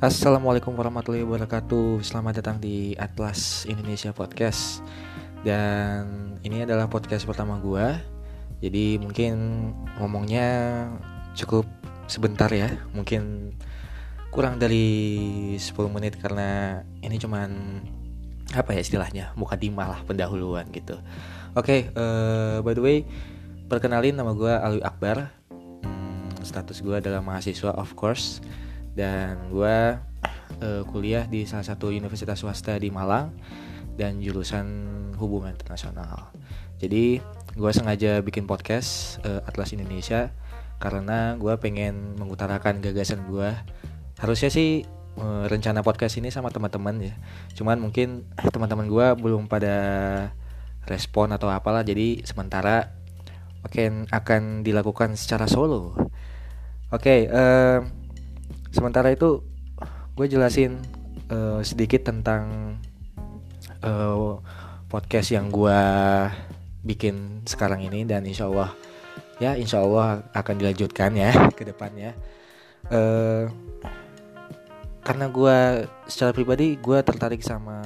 Assalamualaikum warahmatullahi wabarakatuh. Selamat datang di Atlas Indonesia Podcast. Dan ini adalah podcast pertama gue Jadi mungkin ngomongnya cukup sebentar ya. Mungkin kurang dari 10 menit Karena ini cuman apa ya istilahnya muka dimah lah pendahuluan gitu. Oke okay, uh, by the way Perkenalin nama gue Alwi Akbar. Hmm, Status gue adalah mahasiswa of course dan gue uh, kuliah di salah satu universitas swasta di Malang dan jurusan hubungan internasional. Jadi gue sengaja bikin podcast uh, Atlas Indonesia karena gue pengen mengutarakan gagasan gue. Harusnya sih uh, rencana podcast ini sama teman-teman ya. Cuman mungkin teman-teman gue belum pada respon atau apalah. Jadi sementara akan akan dilakukan secara solo. Oke. Okay, uh, sementara itu gue jelasin uh, sedikit tentang uh, podcast yang gue bikin sekarang ini dan insya Allah ya insya Allah akan dilanjutkan ya ke depannya. Uh, karena gue secara pribadi gue tertarik sama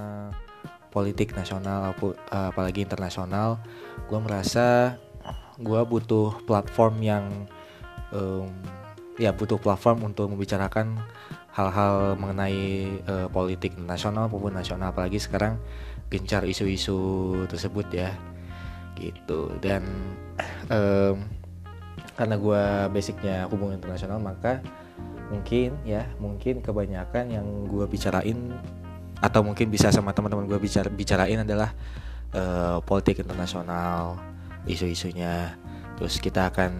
politik nasional apalagi internasional. Gue merasa gue butuh platform yang um, ya butuh platform untuk membicarakan hal-hal mengenai uh, politik nasional maupun nasional apalagi sekarang gencar isu-isu tersebut ya. Gitu. Dan um, karena gue basicnya hubungan internasional maka mungkin ya mungkin kebanyakan yang gue bicarain atau mungkin bisa sama teman-teman gue bicara bicarain adalah uh, politik internasional isu-isunya. Terus kita akan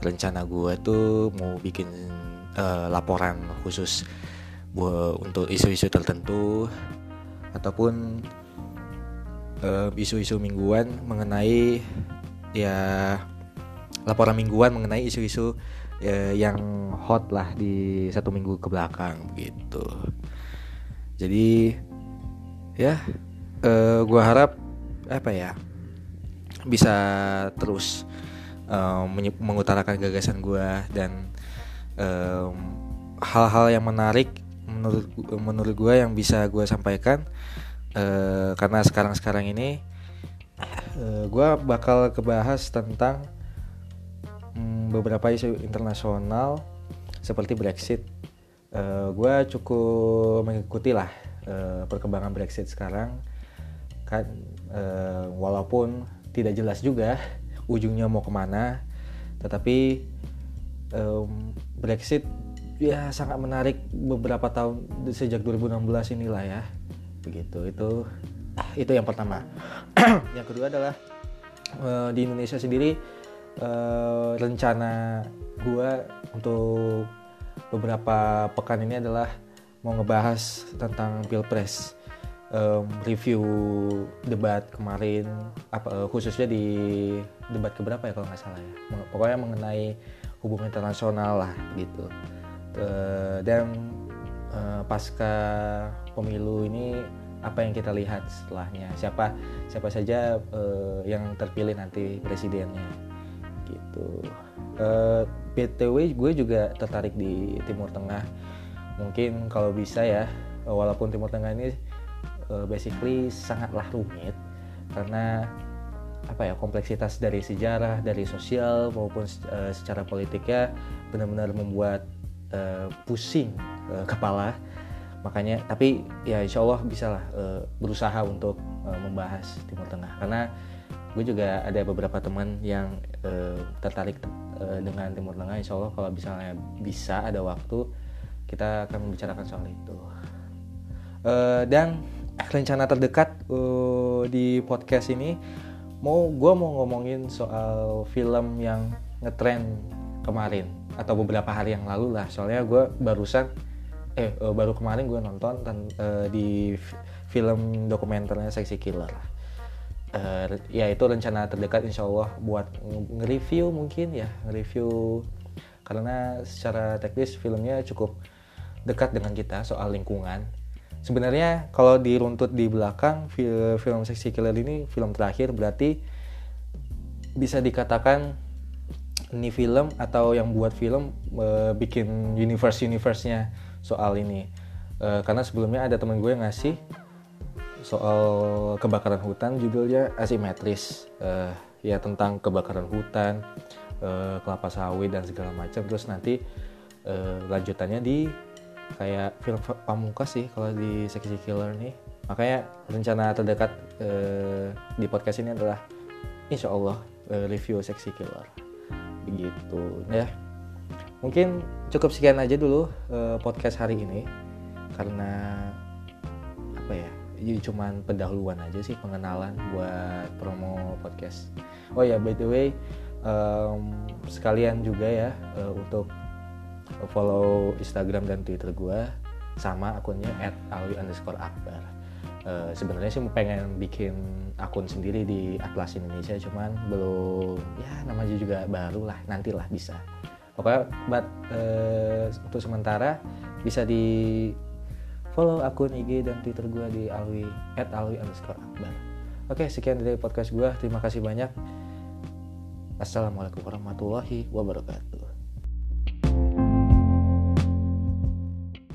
rencana gue tuh mau bikin uh, laporan khusus buat untuk isu-isu tertentu ataupun uh, isu-isu mingguan mengenai ya laporan mingguan mengenai isu-isu uh, yang hot lah di satu minggu ke belakang gitu. Jadi ya uh, gue harap apa ya bisa terus um, mengutarakan gagasan gue dan hal-hal um, yang menarik menurut menurut gue yang bisa gue sampaikan uh, karena sekarang sekarang ini uh, gue bakal kebahas tentang um, beberapa isu internasional seperti Brexit. Uh, gue cukup mengikuti lah uh, perkembangan Brexit sekarang. Kan uh, walaupun tidak jelas juga ujungnya mau ke mana tetapi um, Brexit ya sangat menarik beberapa tahun sejak 2016 inilah ya. Begitu itu itu yang pertama. Yang kedua adalah uh, di Indonesia sendiri uh, rencana gua untuk beberapa pekan ini adalah mau ngebahas tentang pilpres um, review debat kemarin apa uh, khususnya di debat keberapa ya kalau nggak salah ya? Pokoknya mengenai hubungan internasional lah gitu. Uh, dan uh, pasca pemilu ini apa yang kita lihat setelahnya? Siapa siapa saja uh, yang terpilih nanti presidennya? Gitu. Uh, btw gue juga tertarik di Timur Tengah. Mungkin kalau bisa ya walaupun Timur Tengah ini uh, basically sangatlah rumit karena apa ya kompleksitas dari sejarah dari sosial maupun uh, secara politiknya benar-benar membuat uh, pusing uh, kepala. Makanya tapi ya insya Allah bisa lah uh, berusaha untuk uh, membahas Timur Tengah. Karena gue juga ada beberapa teman yang uh, tertarik uh, dengan Timur Tengah. Insya Allah kalau misalnya bisa ada waktu kita akan membicarakan soal itu. Uh, dan rencana terdekat uh, di podcast ini mau gue mau ngomongin soal film yang ngetren kemarin atau beberapa hari yang lalu lah. Soalnya gue barusan eh uh, baru kemarin gue nonton dan uh, di film dokumenternya Sexy Killer. Uh, ya itu rencana terdekat insya Allah buat nge-review mungkin ya nge-review. Karena secara teknis filmnya cukup dekat dengan kita soal lingkungan sebenarnya kalau diruntut di belakang film, Sexy Killer ini film terakhir berarti bisa dikatakan ini film atau yang buat film e, bikin universe universe-nya soal ini. Uh, karena sebelumnya ada temen gue yang ngasih soal kebakaran hutan judulnya asimetris. Uh, ya tentang kebakaran hutan uh, kelapa sawit dan segala macam. Terus nanti uh, lanjutannya di kayak film pamungkas sih kalau di seksi killer nih. Makanya rencana terdekat uh, di podcast ini adalah insya Allah uh, review seksi killer. Begitu. Ya. Mungkin cukup sekian aja dulu uh, podcast hari ini. Karena apa ya jadi cuman pendahuluan aja sih pengenalan buat promo podcast. Oh ya by the way um, sekalian juga ya uh, untuk follow Instagram dan Twitter gue sama akunnya at alwi underscore akbar. Uh, sebenarnya sih pengen bikin akun sendiri di Atlas Indonesia cuman belum. Ya namanya juga baru lah nantilah bisa. Pokoknya buat uh, untuk sementara bisa di follow akun IG dan Twitter gue di alwi at alwi underscore akbar. Oke sekian dari podcast gue terima kasih banyak. Assalamualaikum warahmatullahi wabarakatuh